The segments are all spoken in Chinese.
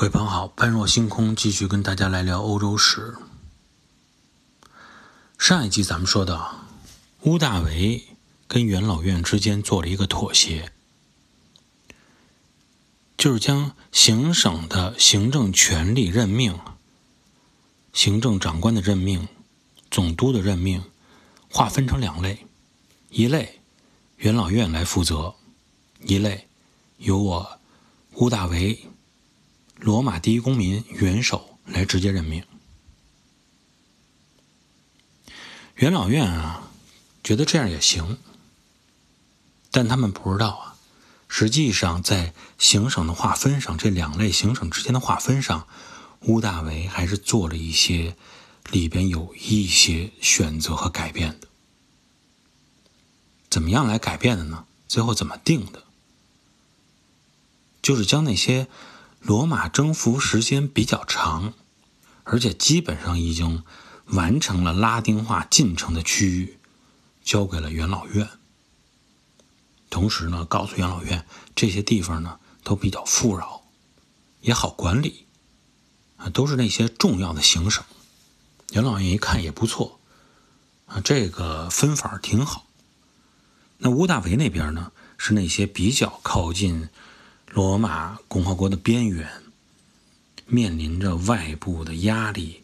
各位朋友好，般若星空继续跟大家来聊欧洲史。上一集咱们说到，屋大维跟元老院之间做了一个妥协，就是将行省的行政权力任命、行政长官的任命、总督的任命划分成两类，一类元老院来负责，一类由我屋大维。罗马第一公民元首来直接任命，元老院啊，觉得这样也行，但他们不知道啊，实际上在行省的划分上，这两类行省之间的划分上，乌大维还是做了一些里边有一些选择和改变的。怎么样来改变的呢？最后怎么定的？就是将那些。罗马征服时间比较长，而且基本上已经完成了拉丁化进程的区域，交给了元老院。同时呢，告诉元老院这些地方呢都比较富饶，也好管理，啊，都是那些重要的行省。元老院一看也不错，啊，这个分法挺好。那屋大维那边呢，是那些比较靠近。罗马共和国的边缘面临着外部的压力，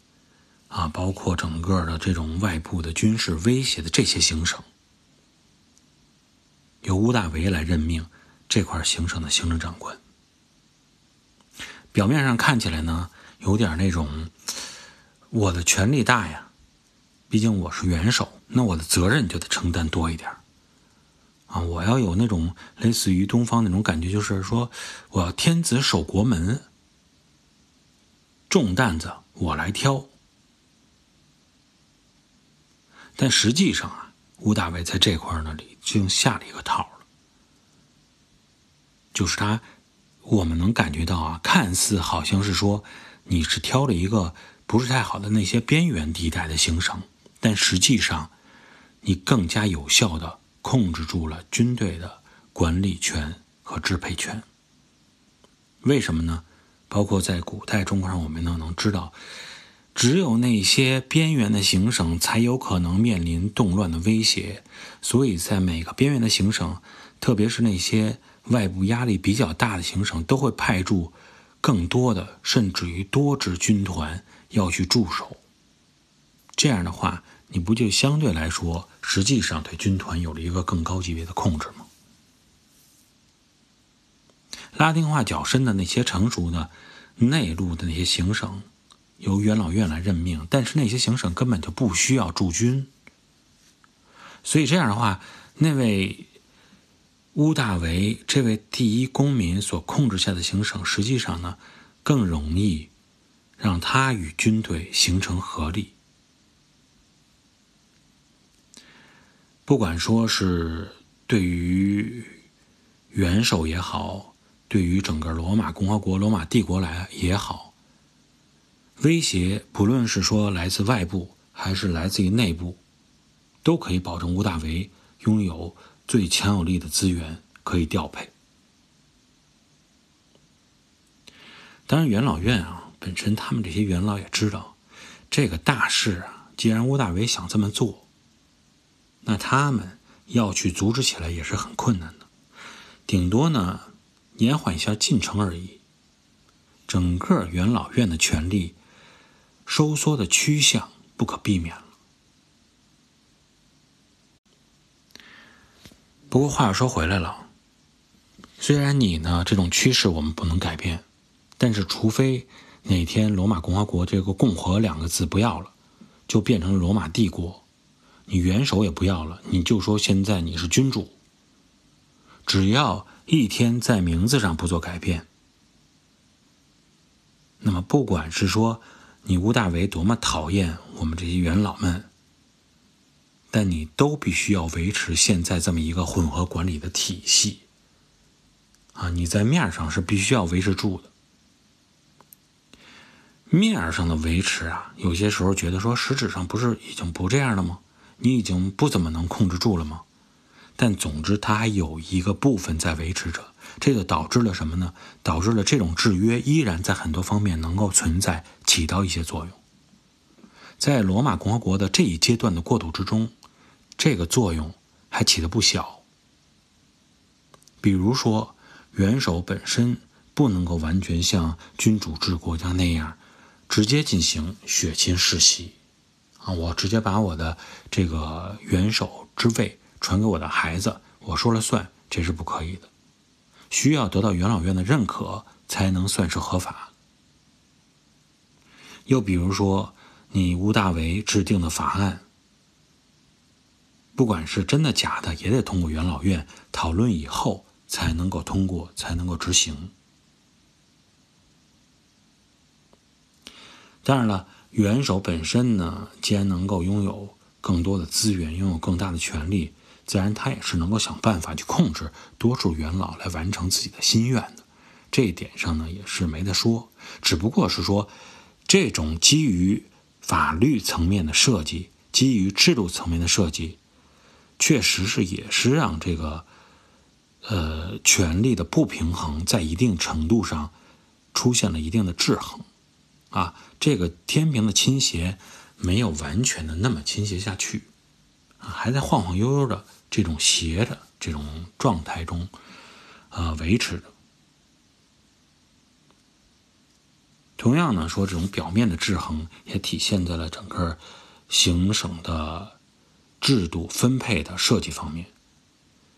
啊，包括整个的这种外部的军事威胁的这些行省，由屋大维来任命这块行省的行政长官。表面上看起来呢，有点那种我的权力大呀，毕竟我是元首，那我的责任就得承担多一点。啊，我要有那种类似于东方那种感觉，就是说，我要天子守国门，重担子我来挑。但实际上啊，吴大维在这块儿呢里就下了一个套了，就是他，我们能感觉到啊，看似好像是说你是挑了一个不是太好的那些边缘地带的行省，但实际上你更加有效的。控制住了军队的管理权和支配权。为什么呢？包括在古代中国上，我们都能知道，只有那些边缘的行省才有可能面临动乱的威胁，所以在每个边缘的行省，特别是那些外部压力比较大的行省，都会派驻更多的，甚至于多支军团要去驻守。这样的话。你不就相对来说，实际上对军团有了一个更高级别的控制吗？拉丁化较深的那些成熟的内陆的那些行省，由元老院来任命，但是那些行省根本就不需要驻军，所以这样的话，那位乌大维这位第一公民所控制下的行省，实际上呢，更容易让他与军队形成合力。不管说是对于元首也好，对于整个罗马共和国、罗马帝国来也好，威胁不论是说来自外部还是来自于内部，都可以保证吴大维拥有最强有力的资源可以调配。当然，元老院啊，本身他们这些元老也知道，这个大事啊，既然吴大维想这么做。那他们要去阻止起来也是很困难的，顶多呢延缓一下进程而已。整个元老院的权力收缩的趋向不可避免了。不过话又说回来了，虽然你呢这种趋势我们不能改变，但是除非哪天罗马共和国这个“共和”两个字不要了，就变成罗马帝国。你元首也不要了，你就说现在你是君主。只要一天在名字上不做改变，那么不管是说你吴大维多么讨厌我们这些元老们，但你都必须要维持现在这么一个混合管理的体系。啊，你在面上是必须要维持住的。面上的维持啊，有些时候觉得说实质上不是已经不这样了吗？你已经不怎么能控制住了吗？但总之它还有一个部分在维持着，这就导致了什么呢？导致了这种制约依然在很多方面能够存在，起到一些作用。在罗马共和国的这一阶段的过渡之中，这个作用还起得不小。比如说，元首本身不能够完全像君主制国家那样，直接进行血亲世袭，我直接把我的这个元首之位传给我的孩子，我说了算，这是不可以的，需要得到元老院的认可才能算是合法。又比如说。你屋大维制定的法案，不管是真的假的，也得通过元老院讨论以后才能够通过，才能够执行。当然了，元首本身呢，既然能够拥有更多的资源，拥有更大的权力，自然他也是能够想办法去控制多数元老来完成自己的心愿的。这一点上呢，也是没得说，只不过是说这种基于。法律层面的设计，基于制度层面的设计，确实是也是让这个，呃，权力的不平衡在一定程度上出现了一定的制衡，啊，这个天平的倾斜没有完全的那么倾斜下去，啊，还在晃晃悠悠的这种斜的这种状态中，啊，维持着。同样呢，说这种表面的制衡也体现在了整个行省的制度分配的设计方面。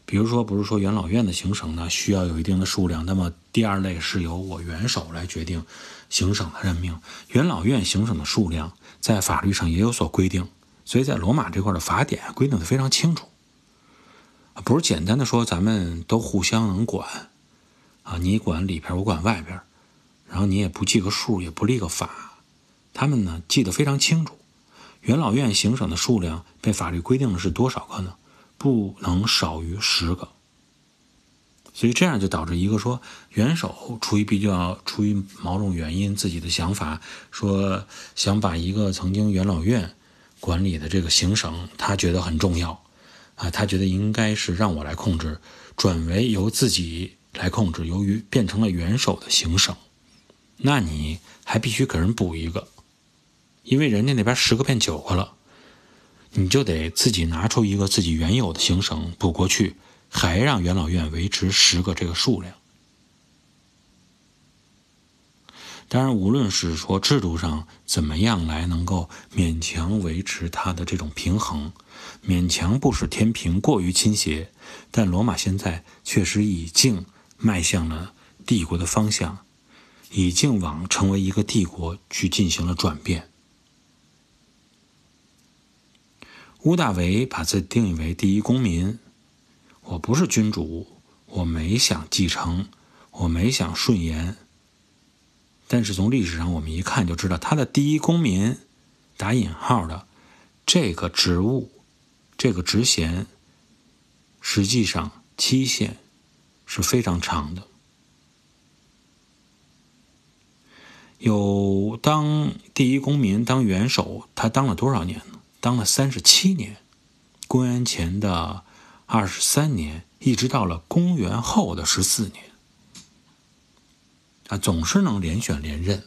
比如说，不是说元老院的行省呢需要有一定的数量，那么第二类是由我元首来决定行省的任命。元老院行省的数量在法律上也有所规定，所以在罗马这块的法典规定的非常清楚，不是简单的说咱们都互相能管啊，你管里边，我管外边。然后你也不记个数，也不立个法，他们呢记得非常清楚。元老院行省的数量被法律规定的是多少个呢？不能少于十个。所以这样就导致一个说，元首出于比较出于某种原因，自己的想法说想把一个曾经元老院管理的这个行省，他觉得很重要啊，他觉得应该是让我来控制，转为由自己来控制。由于变成了元首的行省。那你还必须给人补一个，因为人家那边十个变九个了，你就得自己拿出一个自己原有的行省补过去，还让元老院维持十个这个数量。当然，无论是说制度上怎么样来能够勉强维持它的这种平衡，勉强不使天平过于倾斜，但罗马现在确实已经迈向了帝国的方向。已经往成为一个帝国去进行了转变。乌大维把自己定义为第一公民，我不是君主，我没想继承，我没想顺延。但是从历史上我们一看就知道，他的第一公民打引号的这个职务，这个职衔，实际上期限是非常长的。有当第一公民、当元首，他当了多少年呢？当了三十七年，公元前的二十三年，一直到了公元后的十四年，啊，总是能连选连任。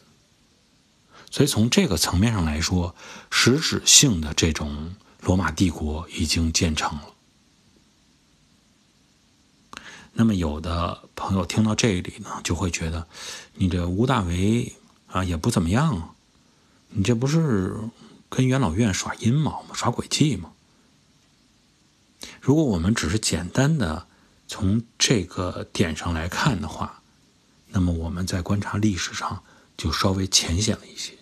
所以从这个层面上来说，实质性的这种罗马帝国已经建成了。那么有的朋友听到这里呢，就会觉得，你这吴大维。啊，也不怎么样啊！你这不是跟元老院耍阴谋吗？耍诡计吗？如果我们只是简单的从这个点上来看的话，那么我们在观察历史上就稍微浅显了一些，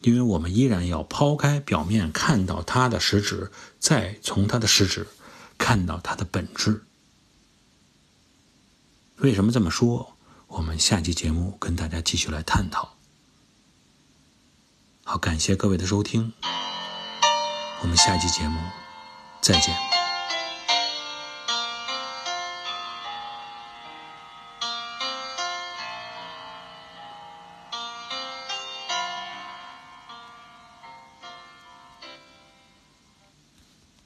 因为我们依然要抛开表面看到它的实质，再从它的实质看到它的本质。为什么这么说？我们下期节目跟大家继续来探讨。好，感谢各位的收听，我们下期节目再见。